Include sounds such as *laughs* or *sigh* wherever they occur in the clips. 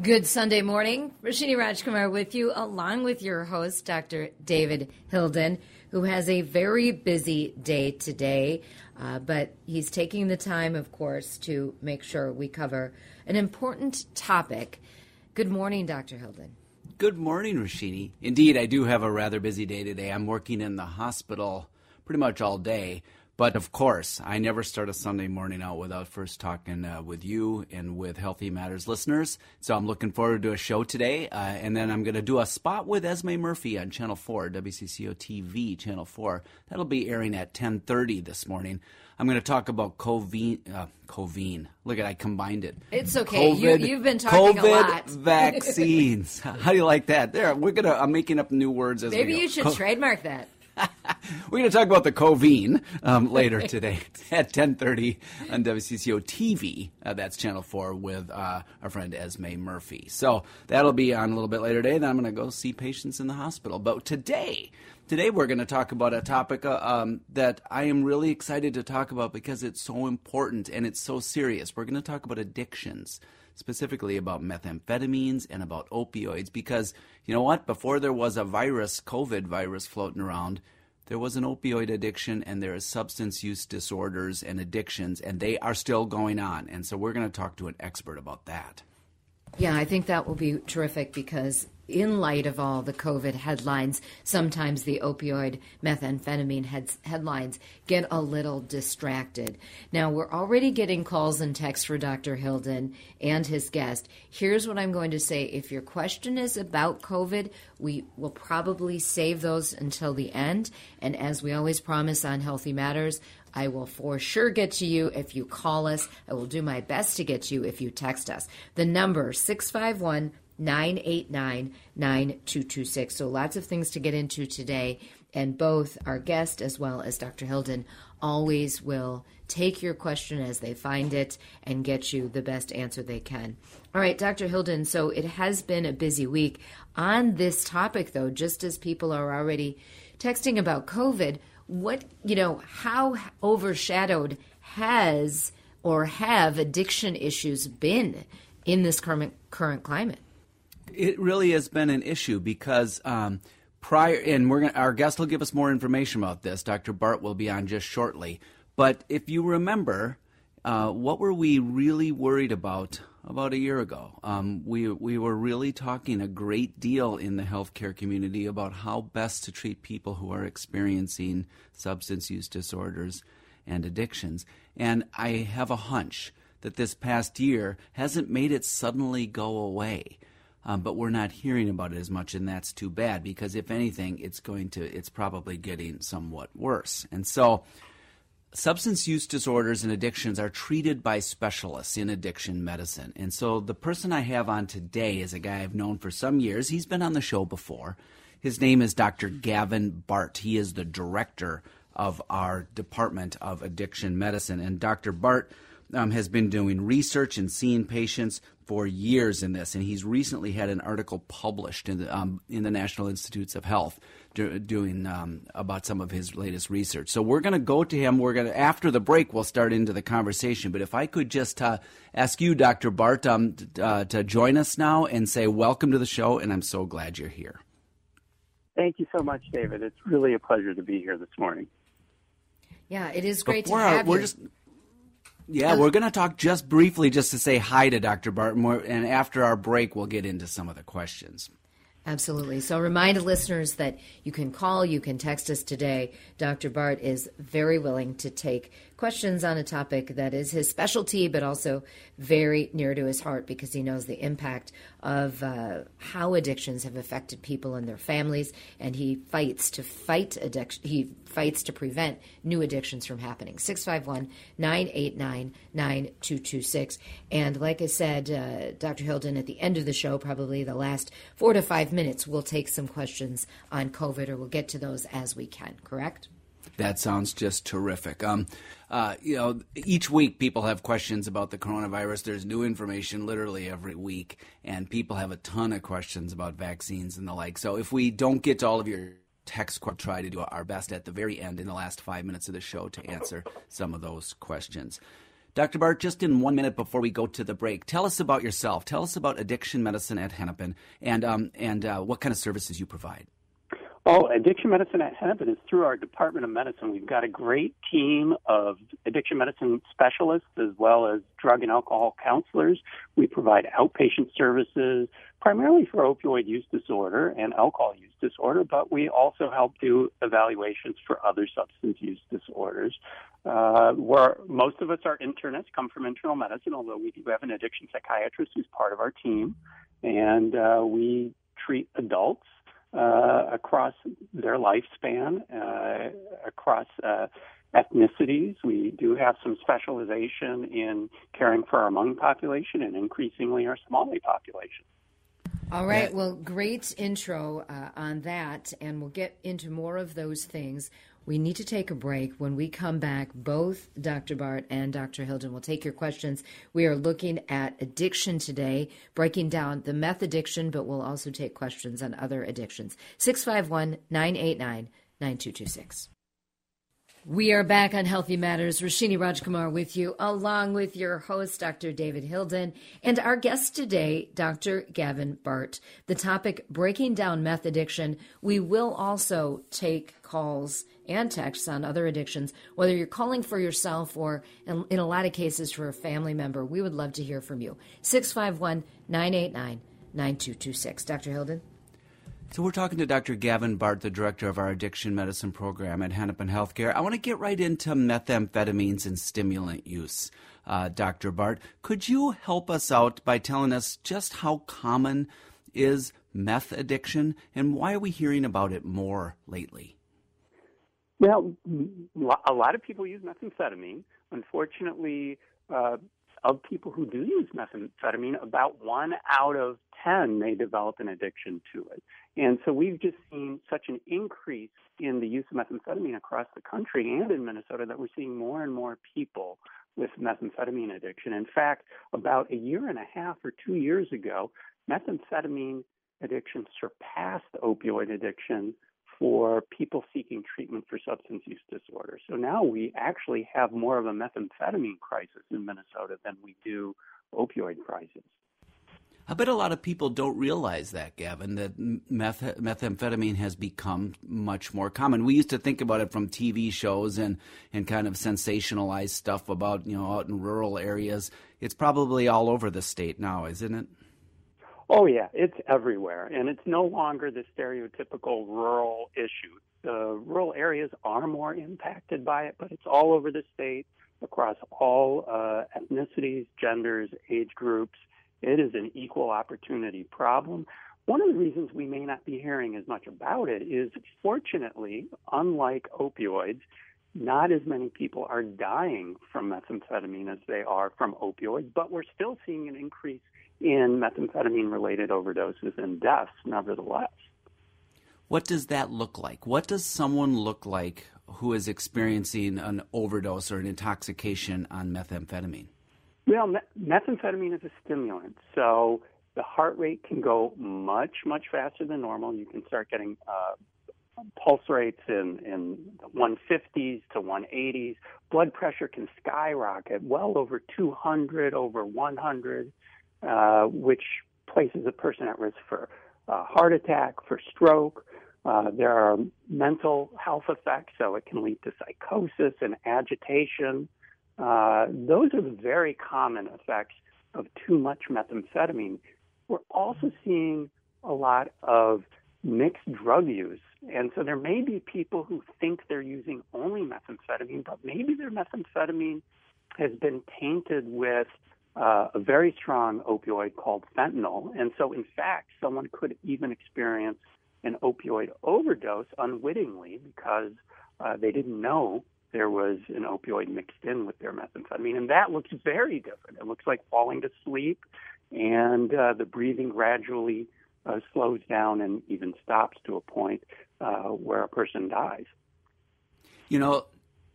Good Sunday morning. Rashini Rajkumar with you, along with your host, Dr. David Hilden, who has a very busy day today, uh, but he's taking the time, of course, to make sure we cover an important topic. Good morning, Dr. Hilden. Good morning, Rashini. Indeed, I do have a rather busy day today. I'm working in the hospital pretty much all day. But of course, I never start a Sunday morning out without first talking uh, with you and with Healthy Matters listeners. So I'm looking forward to a show today. Uh, and then I'm going to do a spot with Esme Murphy on Channel 4, WCCO TV, Channel 4. That'll be airing at 1030 this morning. I'm going to talk about Covine. Uh, Covine. Look at I combined it. It's okay. COVID, you, have been talking COVID a lot. vaccines. *laughs* How do you like that? There, we're gonna. I'm making up new words as Maybe you should Co- trademark that. *laughs* We're going to talk about the Covine um, later today *laughs* at 10:30 on WCCO TV. Uh, that's Channel 4 with uh, our friend Esme Murphy. So that'll be on a little bit later today. Then I'm going to go see patients in the hospital. But today, today we're going to talk about a topic uh, um, that I am really excited to talk about because it's so important and it's so serious. We're going to talk about addictions specifically about methamphetamines and about opioids because you know what? Before there was a virus, COVID virus floating around, there was an opioid addiction and there is substance use disorders and addictions, and they are still going on. And so we're going to talk to an expert about that. Yeah, I think that will be terrific because in light of all the COVID headlines, sometimes the opioid methamphetamine heads, headlines get a little distracted. Now, we're already getting calls and texts for Dr. Hilden and his guest. Here's what I'm going to say if your question is about COVID, we will probably save those until the end. And as we always promise on Healthy Matters, I will for sure get to you if you call us. I will do my best to get to you if you text us. The number 651 989 9226. So lots of things to get into today. And both our guest as well as Dr. Hilden always will take your question as they find it and get you the best answer they can. All right, Dr. Hilden, so it has been a busy week. On this topic, though, just as people are already texting about COVID, what, you know, how overshadowed has or have addiction issues been in this current, current climate? It really has been an issue because um, prior, and we're gonna, our guest will give us more information about this. Dr. Bart will be on just shortly. But if you remember, uh, what were we really worried about about a year ago? Um, we we were really talking a great deal in the healthcare community about how best to treat people who are experiencing substance use disorders and addictions. And I have a hunch that this past year hasn't made it suddenly go away um, but we're not hearing about it as much, and that's too bad because if anything, it's going to it's probably getting somewhat worse. And so, substance use disorders and addictions are treated by specialists in addiction medicine. And so, the person I have on today is a guy I've known for some years. He's been on the show before. His name is Dr. Gavin Bart. He is the director of our Department of Addiction Medicine, and Dr. Bart. Um, has been doing research and seeing patients for years in this, and he's recently had an article published in the, um, in the National Institutes of Health do, doing um, about some of his latest research. So we're going to go to him. We're going to after the break, we'll start into the conversation. But if I could just uh, ask you, Dr. Bart, um, uh, to join us now and say welcome to the show, and I'm so glad you're here. Thank you so much, David. It's really a pleasure to be here this morning. Yeah, it is great Before, to have we're you. Just, yeah, uh, we're going to talk just briefly just to say hi to Dr. Barton, and after our break, we'll get into some of the questions. Absolutely. So, remind listeners that you can call, you can text us today. Dr. Bart is very willing to take questions on a topic that is his specialty, but also very near to his heart because he knows the impact of uh, how addictions have affected people and their families, and he fights to fight addiction. He fights to prevent new addictions from happening. 651 989 9226. And like I said, uh, Dr. Hilden, at the end of the show, probably the last four to five minutes, we'll take some questions on COVID, or we'll get to those as we can, correct? That sounds just terrific. Um, uh, you know, each week people have questions about the coronavirus. There's new information literally every week, and people have a ton of questions about vaccines and the like. So if we don't get to all of your text, we'll try to do our best at the very end in the last five minutes of the show to answer some of those questions. Dr. Bart, just in one minute before we go to the break, tell us about yourself. Tell us about addiction medicine at Hennepin and, um, and uh, what kind of services you provide. Oh, addiction medicine at Hennepin is through our Department of Medicine. We've got a great team of addiction medicine specialists as well as drug and alcohol counselors. We provide outpatient services primarily for opioid use disorder and alcohol use disorder, but we also help do evaluations for other substance use disorders. Uh, where most of us are internists, come from internal medicine, although we do have an addiction psychiatrist who's part of our team, and uh, we treat adults uh, across their lifespan, uh, across uh, ethnicities. We do have some specialization in caring for our Hmong population and increasingly our Somali population. All right. Well, great intro uh, on that, and we'll get into more of those things. We need to take a break. When we come back, both Dr. Bart and Dr. Hilden will take your questions. We are looking at addiction today, breaking down the meth addiction, but we'll also take questions on other addictions. 651 989 9226. We are back on Healthy Matters. Rashini Rajkumar with you, along with your host, Dr. David Hilden, and our guest today, Dr. Gavin Bart. The topic, breaking down meth addiction. We will also take calls and texts on other addictions, whether you're calling for yourself or, in, a lot of cases, for a family member. We would love to hear from you. 651 989 9226. Dr. Hilden? So, we're talking to Dr. Gavin Bart, the director of our addiction medicine program at Hennepin Healthcare. I want to get right into methamphetamines and stimulant use. Uh, Dr. Bart, could you help us out by telling us just how common is meth addiction and why are we hearing about it more lately? Well, a lot of people use methamphetamine. Unfortunately, uh, of people who do use methamphetamine, about one out of 10 may develop an addiction to it. And so we've just seen such an increase in the use of methamphetamine across the country and in Minnesota that we're seeing more and more people with methamphetamine addiction. In fact, about a year and a half or two years ago, methamphetamine addiction surpassed opioid addiction for people seeking treatment for substance use disorder. So now we actually have more of a methamphetamine crisis in Minnesota than we do opioid crisis. I bet a lot of people don't realize that, Gavin, that meth- methamphetamine has become much more common. We used to think about it from TV shows and, and kind of sensationalized stuff about, you know, out in rural areas. It's probably all over the state now, isn't it? Oh, yeah, it's everywhere. And it's no longer the stereotypical rural issue. The rural areas are more impacted by it, but it's all over the state across all uh, ethnicities, genders, age groups. It is an equal opportunity problem. One of the reasons we may not be hearing as much about it is, fortunately, unlike opioids, not as many people are dying from methamphetamine as they are from opioids, but we're still seeing an increase in methamphetamine related overdoses and deaths, nevertheless. What does that look like? What does someone look like who is experiencing an overdose or an intoxication on methamphetamine? Well, me- methamphetamine is a stimulant, so the heart rate can go much, much faster than normal. You can start getting uh, pulse rates in, in the 150s to 180s. Blood pressure can skyrocket well over 200, over 100. Uh, which places a person at risk for uh, heart attack, for stroke. Uh, there are mental health effects, so it can lead to psychosis and agitation. Uh, those are the very common effects of too much methamphetamine. We're also seeing a lot of mixed drug use. And so there may be people who think they're using only methamphetamine, but maybe their methamphetamine has been tainted with uh, a very strong opioid called fentanyl. And so, in fact, someone could even experience an opioid overdose unwittingly because uh, they didn't know there was an opioid mixed in with their methamphetamine. And that looks very different. It looks like falling to sleep, and uh, the breathing gradually uh, slows down and even stops to a point uh, where a person dies. You know,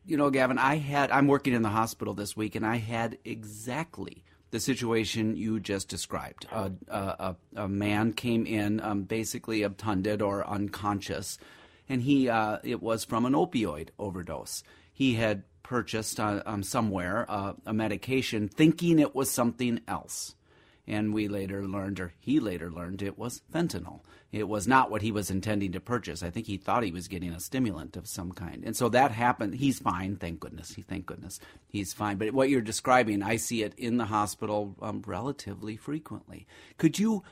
you know, Gavin, I had I'm working in the hospital this week, and I had exactly the situation you just described. A, a, a man came in, um, basically obtunded or unconscious, and he uh, it was from an opioid overdose. He had purchased uh, um, somewhere uh, a medication thinking it was something else. And we later learned, or he later learned, it was fentanyl. It was not what he was intending to purchase. I think he thought he was getting a stimulant of some kind. And so that happened. He's fine, thank goodness. He, thank goodness. He's fine. But what you're describing, I see it in the hospital um, relatively frequently. Could you,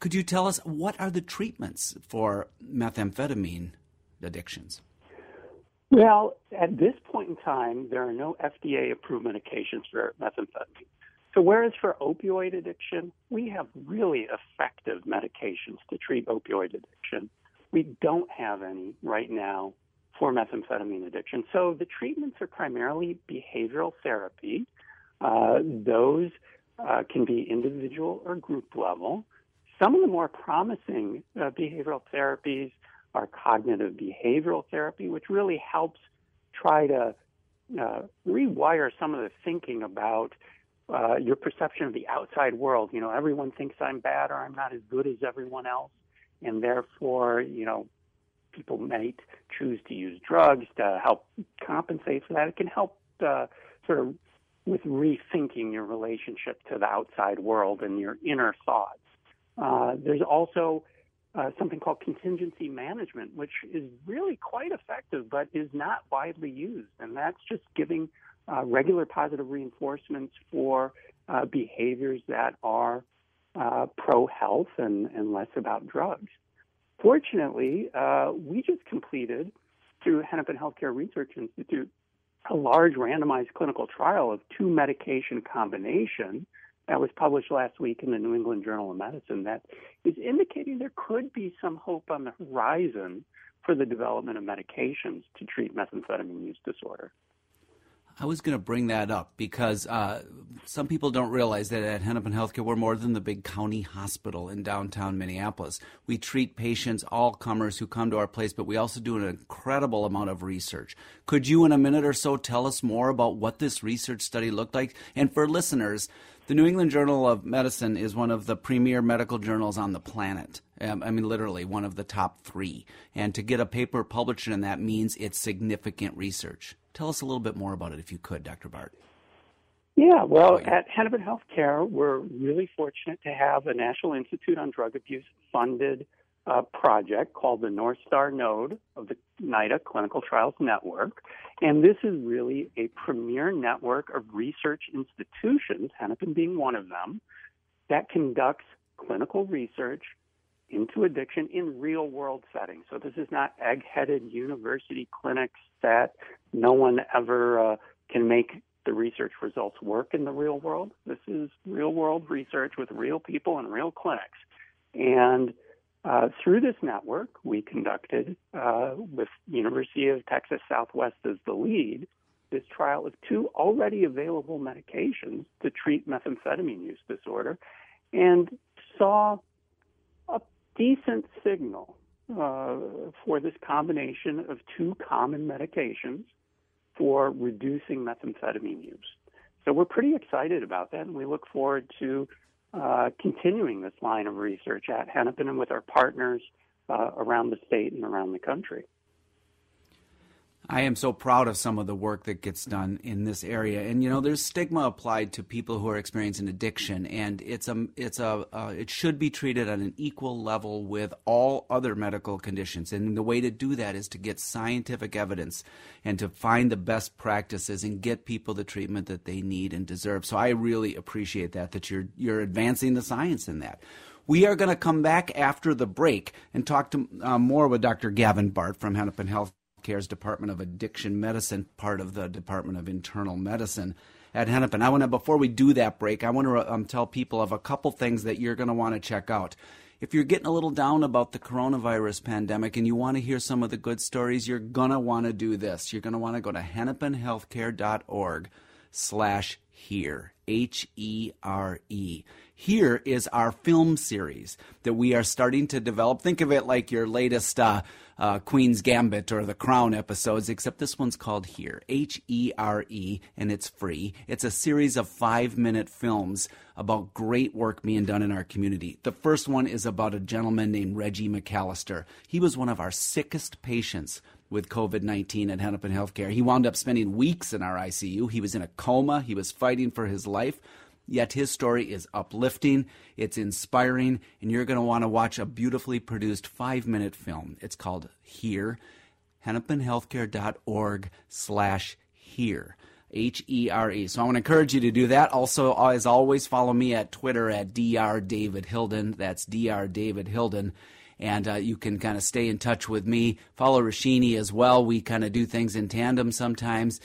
could you tell us what are the treatments for methamphetamine addictions? Well, at this point in time, there are no FDA approved medications for methamphetamine. So, whereas for opioid addiction, we have really effective medications to treat opioid addiction, we don't have any right now for methamphetamine addiction. So, the treatments are primarily behavioral therapy. Uh, those uh, can be individual or group level. Some of the more promising uh, behavioral therapies are cognitive behavioral therapy, which really helps try to uh, rewire some of the thinking about uh, your perception of the outside world. You know, everyone thinks I'm bad or I'm not as good as everyone else, and therefore, you know, people might choose to use drugs to help compensate for that. It can help uh, sort of with rethinking your relationship to the outside world and your inner thoughts. Uh, there's also uh, something called contingency management, which is really quite effective, but is not widely used. And that's just giving uh, regular positive reinforcements for uh, behaviors that are uh, pro health and, and less about drugs. Fortunately, uh, we just completed through Hennepin Healthcare Research Institute a large randomized clinical trial of two medication combination that was published last week in the New England Journal of Medicine that is indicating there could be some hope on the horizon for the development of medications to treat methamphetamine use disorder. I was going to bring that up because uh, some people don't realize that at Hennepin Healthcare, we're more than the big county hospital in downtown Minneapolis. We treat patients, all comers who come to our place, but we also do an incredible amount of research. Could you, in a minute or so, tell us more about what this research study looked like? And for listeners, the New England Journal of Medicine is one of the premier medical journals on the planet. Um, I mean, literally one of the top three. And to get a paper published in that means it's significant research. Tell us a little bit more about it, if you could, Dr. Bart. Yeah, well, at Hennepin Healthcare, we're really fortunate to have a National Institute on Drug Abuse funded uh, project called the North Star Node of the NIDA Clinical Trials Network. And this is really a premier network of research institutions, Hennepin being one of them, that conducts clinical research into addiction in real world settings. So this is not egg headed university clinics that no one ever uh, can make the research results work in the real world. This is real world research with real people in real clinics. And uh, through this network, we conducted, uh, with University of Texas Southwest as the lead, this trial of two already available medications to treat methamphetamine use disorder, and saw a decent signal uh, for this combination of two common medications for reducing methamphetamine use. So we're pretty excited about that, and we look forward to uh, continuing this line of research at Hennepin and with our partners uh, around the state and around the country. I am so proud of some of the work that gets done in this area, and you know, there's stigma applied to people who are experiencing addiction, and it's a, it's a, uh, it should be treated at an equal level with all other medical conditions. And the way to do that is to get scientific evidence and to find the best practices and get people the treatment that they need and deserve. So I really appreciate that that you're you're advancing the science in that. We are going to come back after the break and talk to uh, more with Dr. Gavin Bart from Hennepin Health Care's Department of Addiction Medicine, part of the Department of Internal Medicine at Hennepin. I want to, before we do that break, I want to um, tell people of a couple things that you're going to want to check out. If you're getting a little down about the coronavirus pandemic and you want to hear some of the good stories, you're going to want to do this. You're going to want to go to hennepinhealthcare.org slash here, H E R E. Here is our film series that we are starting to develop. Think of it like your latest uh, uh, Queen's Gambit or The Crown episodes, except this one's called Here, H E R E, and it's free. It's a series of five minute films about great work being done in our community. The first one is about a gentleman named Reggie McAllister. He was one of our sickest patients with COVID 19 at Hennepin Healthcare. He wound up spending weeks in our ICU. He was in a coma, he was fighting for his life. Yet his story is uplifting, it's inspiring, and you're going to want to watch a beautifully produced five minute film. It's called Here, hennepinhealthcare.org slash here. H E R E. So I want to encourage you to do that. Also, as always, follow me at Twitter at Dr. David Hilden. That's Dr. David Hilden. And uh, you can kind of stay in touch with me. Follow Rashini as well. We kind of do things in tandem sometimes.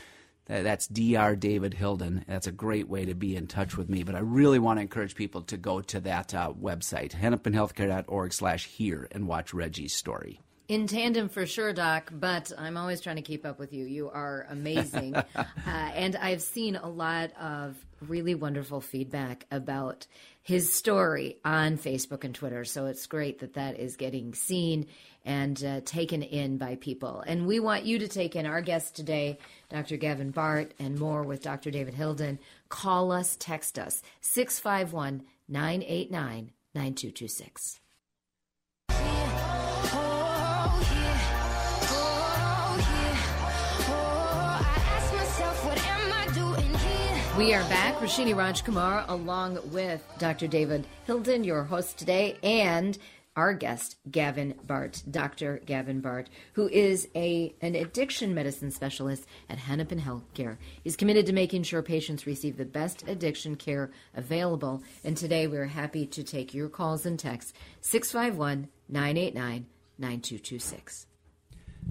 That's Dr. David Hilden. That's a great way to be in touch with me. But I really want to encourage people to go to that uh, website, hennepinhealthcare.org slash here, and watch Reggie's story. In tandem for sure, Doc, but I'm always trying to keep up with you. You are amazing. *laughs* uh, and I've seen a lot of really wonderful feedback about his story on Facebook and Twitter. So it's great that that is getting seen and uh, taken in by people. And we want you to take in our guest today, Dr. Gavin Bart, and more with Dr. David Hilden. Call us, text us, 651 989 9226. We are back. Rashini Rajkumar along with Dr. David Hilden, your host today, and our guest, Gavin Bart, Dr. Gavin Bart, who is a an addiction medicine specialist at Hennepin Healthcare. He's committed to making sure patients receive the best addiction care available. And today we're happy to take your calls and texts 651 989 9226.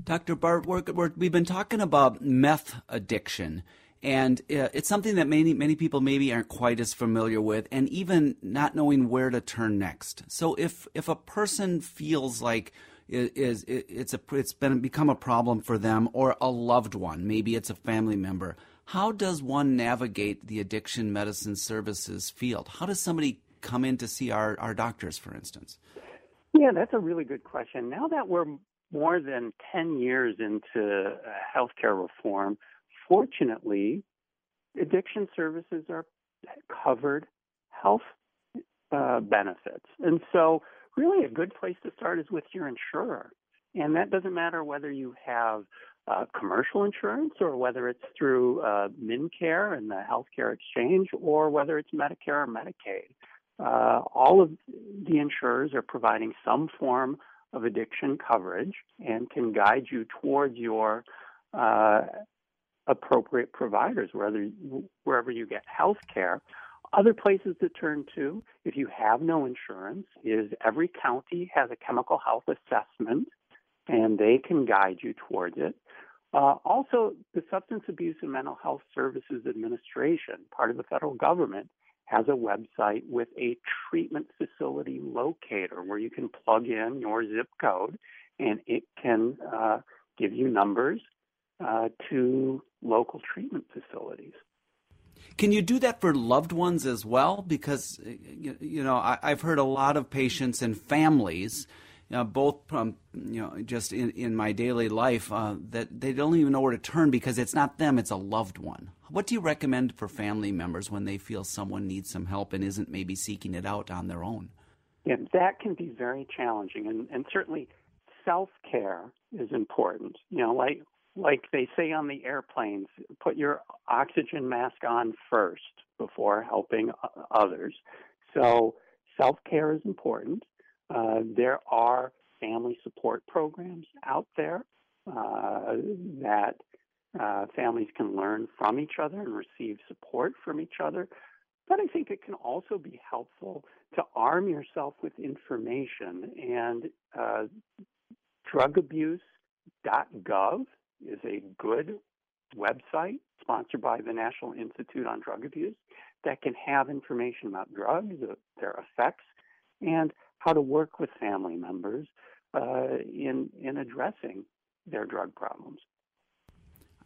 Dr. Bart, we have been talking about meth addiction and uh, it's something that many many people maybe aren't quite as familiar with and even not knowing where to turn next. So if if a person feels like it is it, it's a it's been become a problem for them or a loved one maybe it's a family member how does one navigate the addiction medicine services field? How does somebody come in to see our, our doctors for instance? Yeah that's a really good question. Now that we're more than 10 years into uh, healthcare reform Fortunately, addiction services are covered health uh, benefits. And so, really, a good place to start is with your insurer. And that doesn't matter whether you have uh, commercial insurance or whether it's through uh, MinCare and the healthcare exchange or whether it's Medicare or Medicaid. Uh, all of the insurers are providing some form of addiction coverage and can guide you towards your uh, appropriate providers wherever wherever you get health care. Other places to turn to, if you have no insurance, is every county has a chemical health assessment, and they can guide you towards it. Uh, also, the Substance Abuse and Mental Health Services Administration, part of the federal government, has a website with a treatment facility locator where you can plug in your zip code and it can uh, give you numbers uh, to local treatment facilities. Can you do that for loved ones as well? Because you know I, have heard a lot of patients and families, you know, both from you know just in, in my daily life, uh, that they don't even know where to turn because it's not them; it's a loved one. What do you recommend for family members when they feel someone needs some help and isn't maybe seeking it out on their own? Yeah, that can be very challenging, and, and certainly self care is important. You know, like like they say on the airplanes, put your oxygen mask on first before helping others. So self care is important. Uh, there are family support programs out there uh, that uh, families can learn from each other and receive support from each other. But I think it can also be helpful to arm yourself with information and uh, drugabuse.gov is a good website sponsored by the National Institute on Drug Abuse that can have information about drugs, their effects, and how to work with family members uh, in in addressing their drug problems.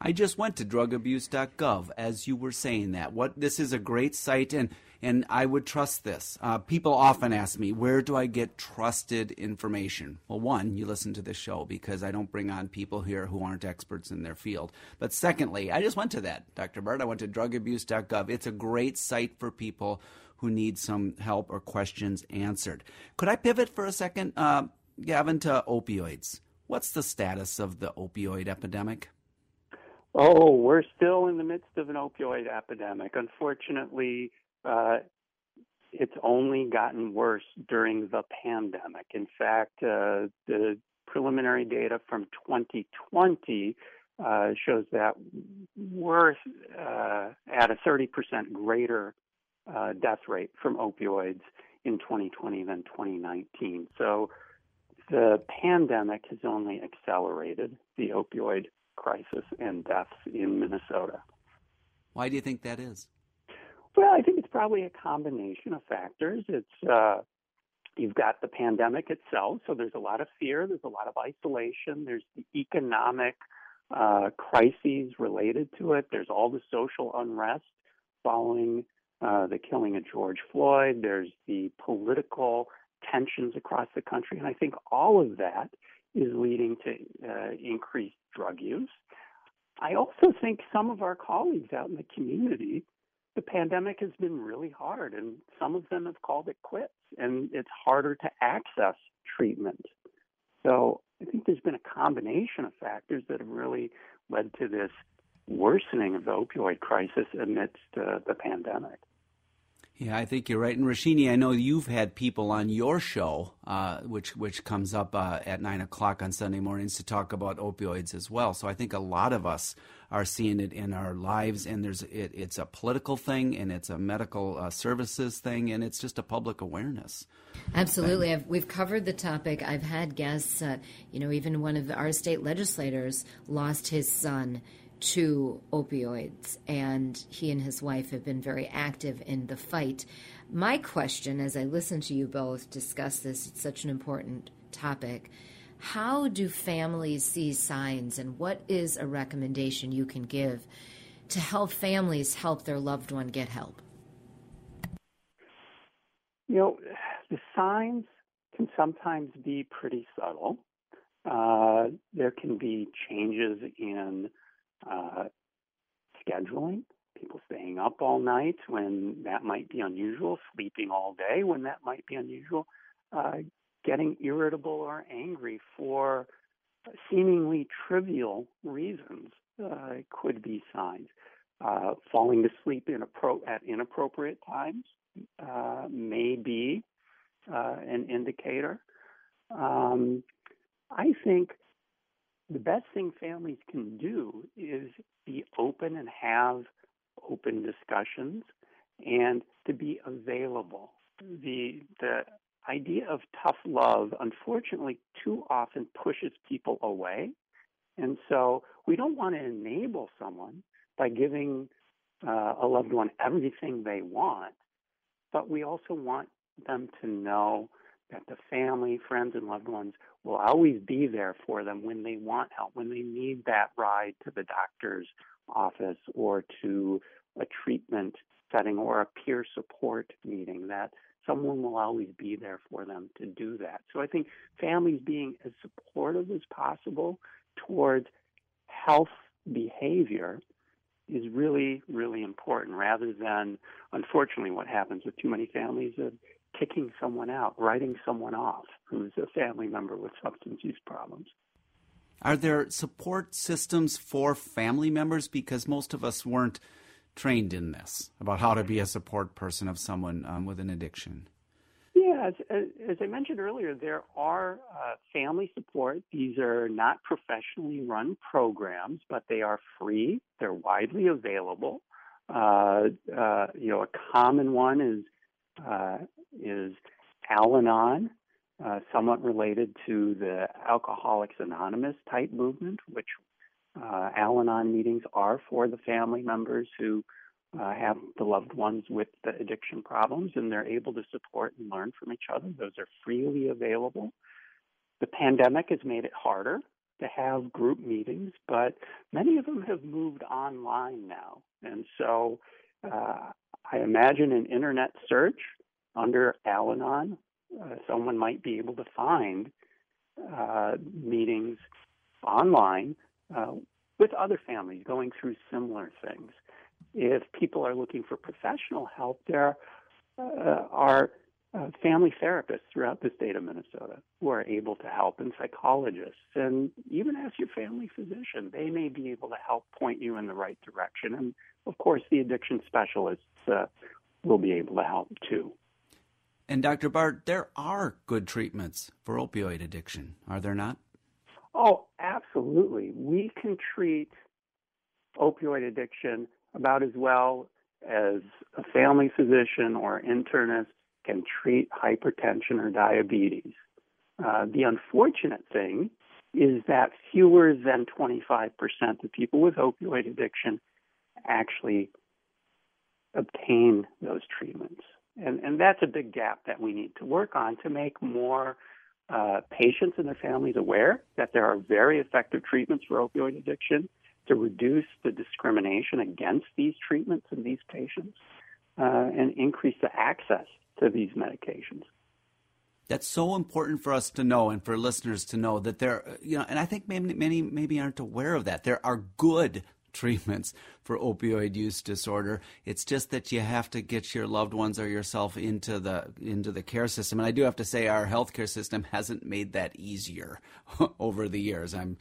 I just went to drugabuse.gov as you were saying that. What this is a great site and and I would trust this. Uh, people often ask me, where do I get trusted information? Well, one, you listen to this show because I don't bring on people here who aren't experts in their field. But secondly, I just went to that, Dr. Bart. I went to drugabuse.gov. It's a great site for people who need some help or questions answered. Could I pivot for a second, uh, Gavin, to opioids? What's the status of the opioid epidemic? Oh, we're still in the midst of an opioid epidemic. Unfortunately, uh, it's only gotten worse during the pandemic. In fact, uh, the preliminary data from 2020 uh, shows that we're uh, at a 30% greater uh, death rate from opioids in 2020 than 2019. So the pandemic has only accelerated the opioid crisis and deaths in Minnesota. Why do you think that is? Well, I think it's probably a combination of factors. It's uh, you've got the pandemic itself, so there's a lot of fear, there's a lot of isolation, there's the economic uh, crises related to it, there's all the social unrest following uh, the killing of George Floyd, there's the political tensions across the country, and I think all of that is leading to uh, increased drug use. I also think some of our colleagues out in the community the pandemic has been really hard, and some of them have called it quits, and it's harder to access treatment. So I think there's been a combination of factors that have really led to this worsening of the opioid crisis amidst uh, the pandemic. Yeah, I think you're right. And Rashini, I know you've had people on your show, uh, which which comes up uh, at nine o'clock on Sunday mornings, to talk about opioids as well. So I think a lot of us are seeing it in our lives, and there's it, it's a political thing, and it's a medical uh, services thing, and it's just a public awareness. Absolutely, we've covered the topic. I've had guests. Uh, you know, even one of our state legislators lost his son to opioids, and he and his wife have been very active in the fight. My question, as I listen to you both discuss this, it's such an important topic. How do families see signs, and what is a recommendation you can give to help families help their loved one get help? You know, the signs can sometimes be pretty subtle. Uh, there can be changes in uh, scheduling, people staying up all night when that might be unusual, sleeping all day when that might be unusual, uh, getting irritable or angry for seemingly trivial reasons uh, could be signs. Uh, falling to sleep appro- at inappropriate times uh, may be uh, an indicator. Um, I think the best thing families can do is be open and have open discussions and to be available. The the idea of tough love unfortunately too often pushes people away. And so we don't want to enable someone by giving uh, a loved one everything they want, but we also want them to know that the family, friends, and loved ones will always be there for them when they want help, when they need that ride to the doctor's office or to a treatment setting or a peer support meeting, that someone will always be there for them to do that. So I think families being as supportive as possible towards health behavior is really, really important rather than, unfortunately, what happens with too many families of kicking someone out, writing someone off who's a family member with substance use problems. Are there support systems for family members? Because most of us weren't trained in this about how to be a support person of someone um, with an addiction. Yeah, as, as, I mentioned earlier, there are uh, family support. These are not professionally run programs, but they are free. They're widely available. Uh, uh, you know, a common one is uh, is Al-Anon, uh, somewhat related to the Alcoholics Anonymous type movement, which uh, Al Anon meetings are for the family members who uh, have the loved ones with the addiction problems, and they're able to support and learn from each other. Those are freely available. The pandemic has made it harder to have group meetings, but many of them have moved online now. And so uh, I imagine an internet search under Al Anon, uh, someone might be able to find uh, meetings online uh, with other families going through similar things. If people are looking for professional help, there uh, are uh, family therapists throughout the state of Minnesota who are able to help, and psychologists, and even ask your family physician. They may be able to help point you in the right direction. And of course, the addiction specialists uh, will be able to help too. And Dr. Bart, there are good treatments for opioid addiction, are there not? Oh, absolutely. We can treat opioid addiction about as well as a family physician or internist can treat hypertension or diabetes. Uh, the unfortunate thing is that fewer than 25% of people with opioid addiction actually obtain those treatments. And, and that's a big gap that we need to work on to make more uh, patients and their families aware that there are very effective treatments for opioid addiction to reduce the discrimination against these treatments in these patients uh, and increase the access to these medications. That's so important for us to know and for listeners to know that there, you know, and I think maybe many maybe aren't aware of that. There are good *laughs* treatments for opioid use disorder. It's just that you have to get your loved ones or yourself into the into the care system. And I do have to say our healthcare system hasn't made that easier *laughs* over the years. I'm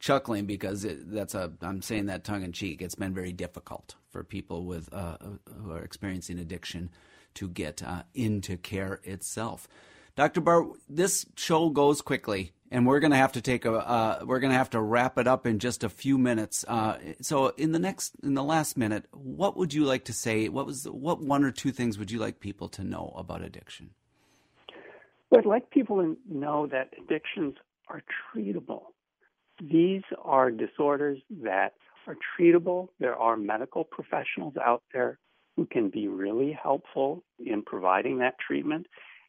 chuckling because it, that's a I'm saying that tongue in cheek. It's been very difficult for people with uh, who are experiencing addiction to get uh, into care itself. Dr. Bart, this show goes quickly, and we're going to have to take a uh, we're going to have to wrap it up in just a few minutes. Uh, so, in the next in the last minute, what would you like to say? What was what one or two things would you like people to know about addiction? Well, I'd like people to know that addictions are treatable. These are disorders that are treatable. There are medical professionals out there who can be really helpful in providing that treatment.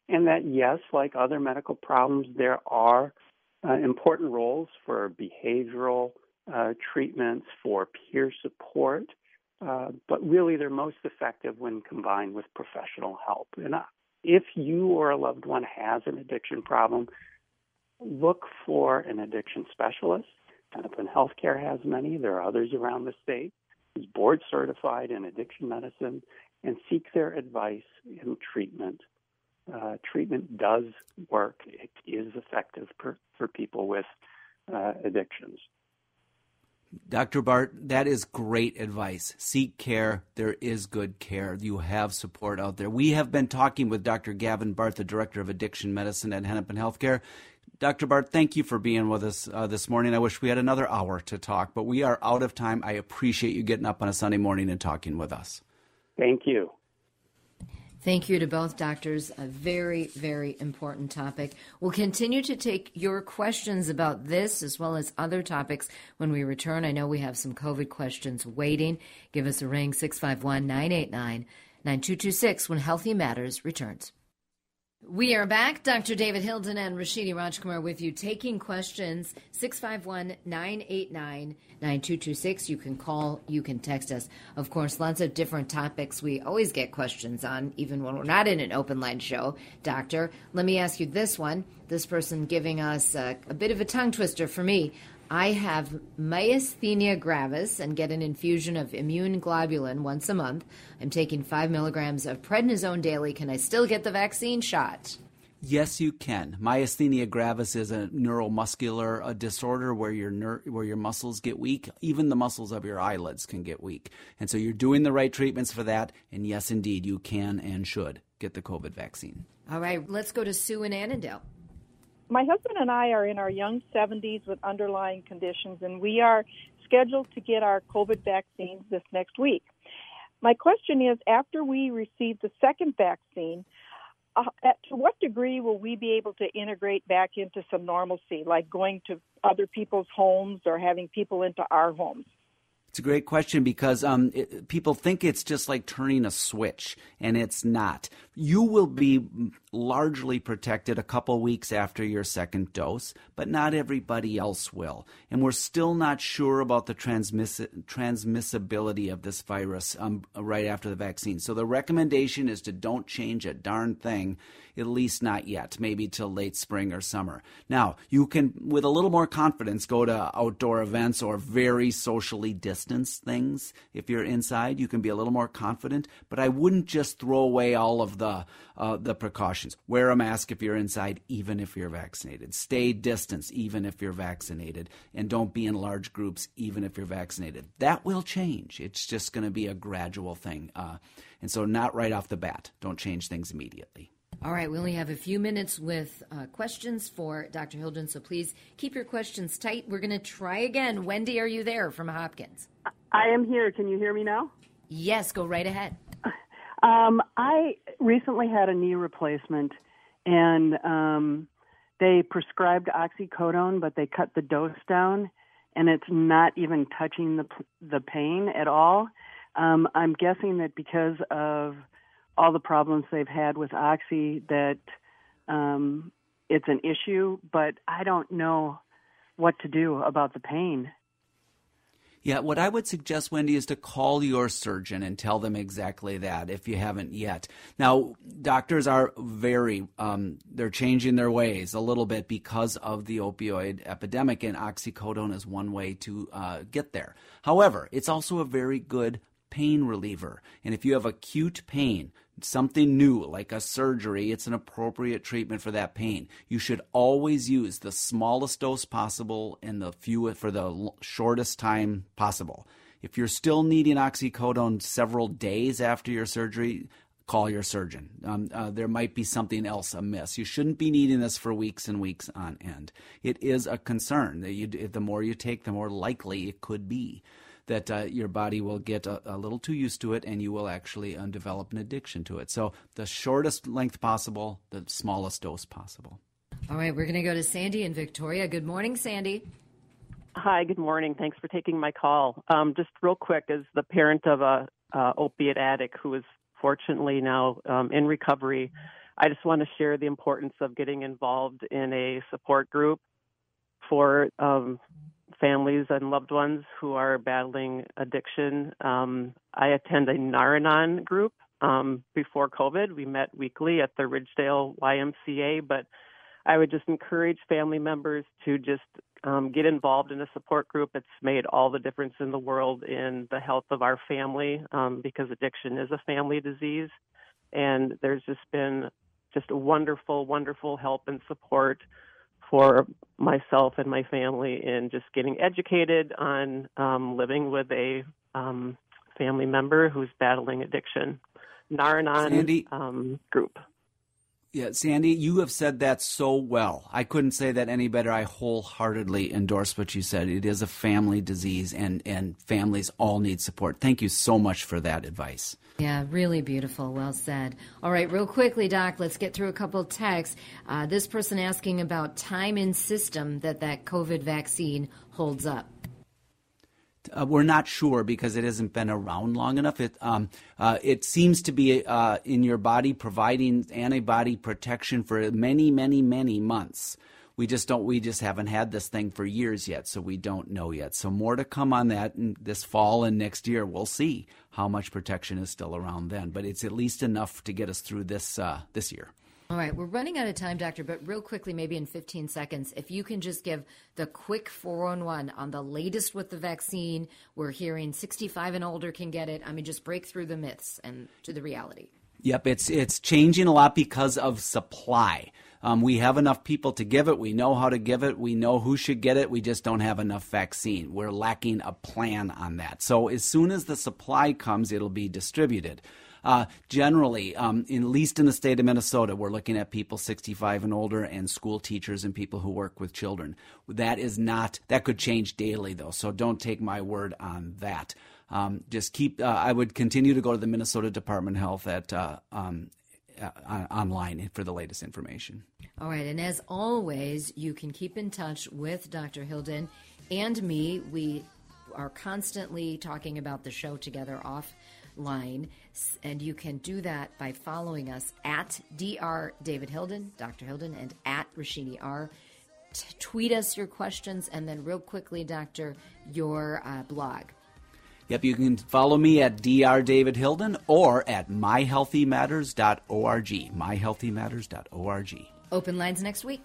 And that, yes, like other medical problems, there are uh, important roles for behavioral uh, treatments, for peer support, uh, but really they're most effective when combined with professional help. And uh, if you or a loved one has an addiction problem, look for an addiction specialist. Hennepin Healthcare has many. There are others around the state is board certified in addiction medicine and seek their advice in treatment. Uh, treatment does work. It is effective per, for people with uh, addictions. Dr. Bart, that is great advice. Seek care. There is good care. You have support out there. We have been talking with Dr. Gavin Bart, the Director of Addiction Medicine at Hennepin Healthcare. Dr. Bart, thank you for being with us uh, this morning. I wish we had another hour to talk, but we are out of time. I appreciate you getting up on a Sunday morning and talking with us. Thank you. Thank you to both doctors. A very, very important topic. We'll continue to take your questions about this as well as other topics when we return. I know we have some COVID questions waiting. Give us a ring, 651 989 9226 when Healthy Matters returns. We are back. Dr. David Hilden and Rashini Rajkumar with you, taking questions 651 989 9226. You can call, you can text us. Of course, lots of different topics we always get questions on, even when we're not in an open line show. Doctor, let me ask you this one. This person giving us a, a bit of a tongue twister for me. I have myasthenia gravis and get an infusion of immune globulin once a month. I'm taking five milligrams of prednisone daily. Can I still get the vaccine shot? Yes, you can. Myasthenia gravis is a neuromuscular a disorder where your ner- where your muscles get weak. Even the muscles of your eyelids can get weak. And so you're doing the right treatments for that. And yes, indeed, you can and should get the COVID vaccine. All right, let's go to Sue in Annandale my husband and I are in our young 70s with underlying conditions, and we are scheduled to get our COVID vaccines this next week. My question is after we receive the second vaccine, uh, to what degree will we be able to integrate back into some normalcy, like going to other people's homes or having people into our homes? It's a great question because um, it, people think it's just like turning a switch, and it's not. You will be largely protected a couple weeks after your second dose, but not everybody else will. And we're still not sure about the transmiss- transmissibility of this virus um, right after the vaccine. So the recommendation is to don't change a darn thing at least not yet, maybe till late spring or summer. Now, you can, with a little more confidence, go to outdoor events or very socially distanced things. If you're inside, you can be a little more confident, but I wouldn't just throw away all of the the uh, the precautions. Wear a mask if you're inside, even if you're vaccinated. Stay distance, even if you're vaccinated, and don't be in large groups, even if you're vaccinated. That will change. It's just going to be a gradual thing, uh, and so not right off the bat. Don't change things immediately. All right, we only have a few minutes with uh, questions for Dr. Hilden, so please keep your questions tight. We're going to try again. Wendy, are you there from Hopkins? I am here. Can you hear me now? Yes, go right ahead. Um, I recently had a knee replacement, and um, they prescribed oxycodone, but they cut the dose down, and it's not even touching the the pain at all. Um, I'm guessing that because of all the problems they've had with oxy, that um, it's an issue. But I don't know what to do about the pain. Yeah, what I would suggest, Wendy, is to call your surgeon and tell them exactly that if you haven't yet. Now, doctors are very, um, they're changing their ways a little bit because of the opioid epidemic, and oxycodone is one way to uh, get there. However, it's also a very good pain reliever. And if you have acute pain, something new like a surgery, it's an appropriate treatment for that pain. You should always use the smallest dose possible and the fewest for the shortest time possible. If you're still needing oxycodone several days after your surgery, call your surgeon. Um, uh, there might be something else amiss. You shouldn't be needing this for weeks and weeks on end. It is a concern that you, the more you take, the more likely it could be that uh, your body will get a, a, little too used to it and you will actually um, develop an addiction to it. So, the shortest length possible, the smallest dose possible. All right, we're going to go to Sandy in Victoria. Good morning, Sandy. Hi, good morning. Thanks for taking my call. Um, just real quick, as the parent of a uh, opiate addict who is fortunately now um, in recovery, I just want to share the importance of getting involved in a support group for um, families and loved ones who are battling addiction. Um, I attend a Nar-Anon group. Um, before COVID, we met weekly at the Ridgedale YMCA, but I would just encourage family members to just um, get involved in a support group. It's made all the difference in the world in the health of our family um, because addiction is a family disease. And there's just been just wonderful, wonderful help and support for myself and my family in just getting educated on um, living with a um, family member who's battling addiction. Nar-Anon um, group. Yeah, Sandy, you have said that so well. I couldn't say that any better. I wholeheartedly endorse what you said. It is a family disease, and, and families all need support. Thank you so much for that advice. Yeah, really beautiful. Well said. All right, real quickly, Doc, let's get through a couple texts. Uh, this person asking about time in system that that COVID vaccine holds up. Uh, we're not sure because it hasn't been around long enough. It um, uh, it seems to be uh, in your body providing antibody protection for many, many, many months. We just don't. We just haven't had this thing for years yet, so we don't know yet. So more to come on that this fall and next year. We'll see how much protection is still around then, but it's at least enough to get us through this uh, this year. All right, we're running out of time, Doctor, but real quickly, maybe in 15 seconds, if you can just give the quick 411 on the latest with the vaccine. We're hearing 65 and older can get it. I mean, just break through the myths and to the reality. Yep, it's it's changing a lot because of supply. Um, we have enough people to give it. We know how to give it. We know who should get it. We just don't have enough vaccine. We're lacking a plan on that. So as soon as the supply comes, it'll be distributed. Uh, generally, um, in, at least in the state of Minnesota, we're looking at people 65 and older and school teachers and people who work with children. That is not, that could change daily though, so don't take my word on that. Um, just keep, uh, I would continue to go to the Minnesota Department of Health at, uh, um, uh, online for the latest information. All right, and as always, you can keep in touch with Dr. Hilden and me. We are constantly talking about the show together off line. And you can do that by following us at Dr. David Hilden, Dr. Hilden, and at Rashini R. T- tweet us your questions, and then, real quickly, Doctor, your uh, blog. Yep, you can follow me at Dr. David Hilden or at myhealthymatters.org. Myhealthymatters.org. Open lines next week.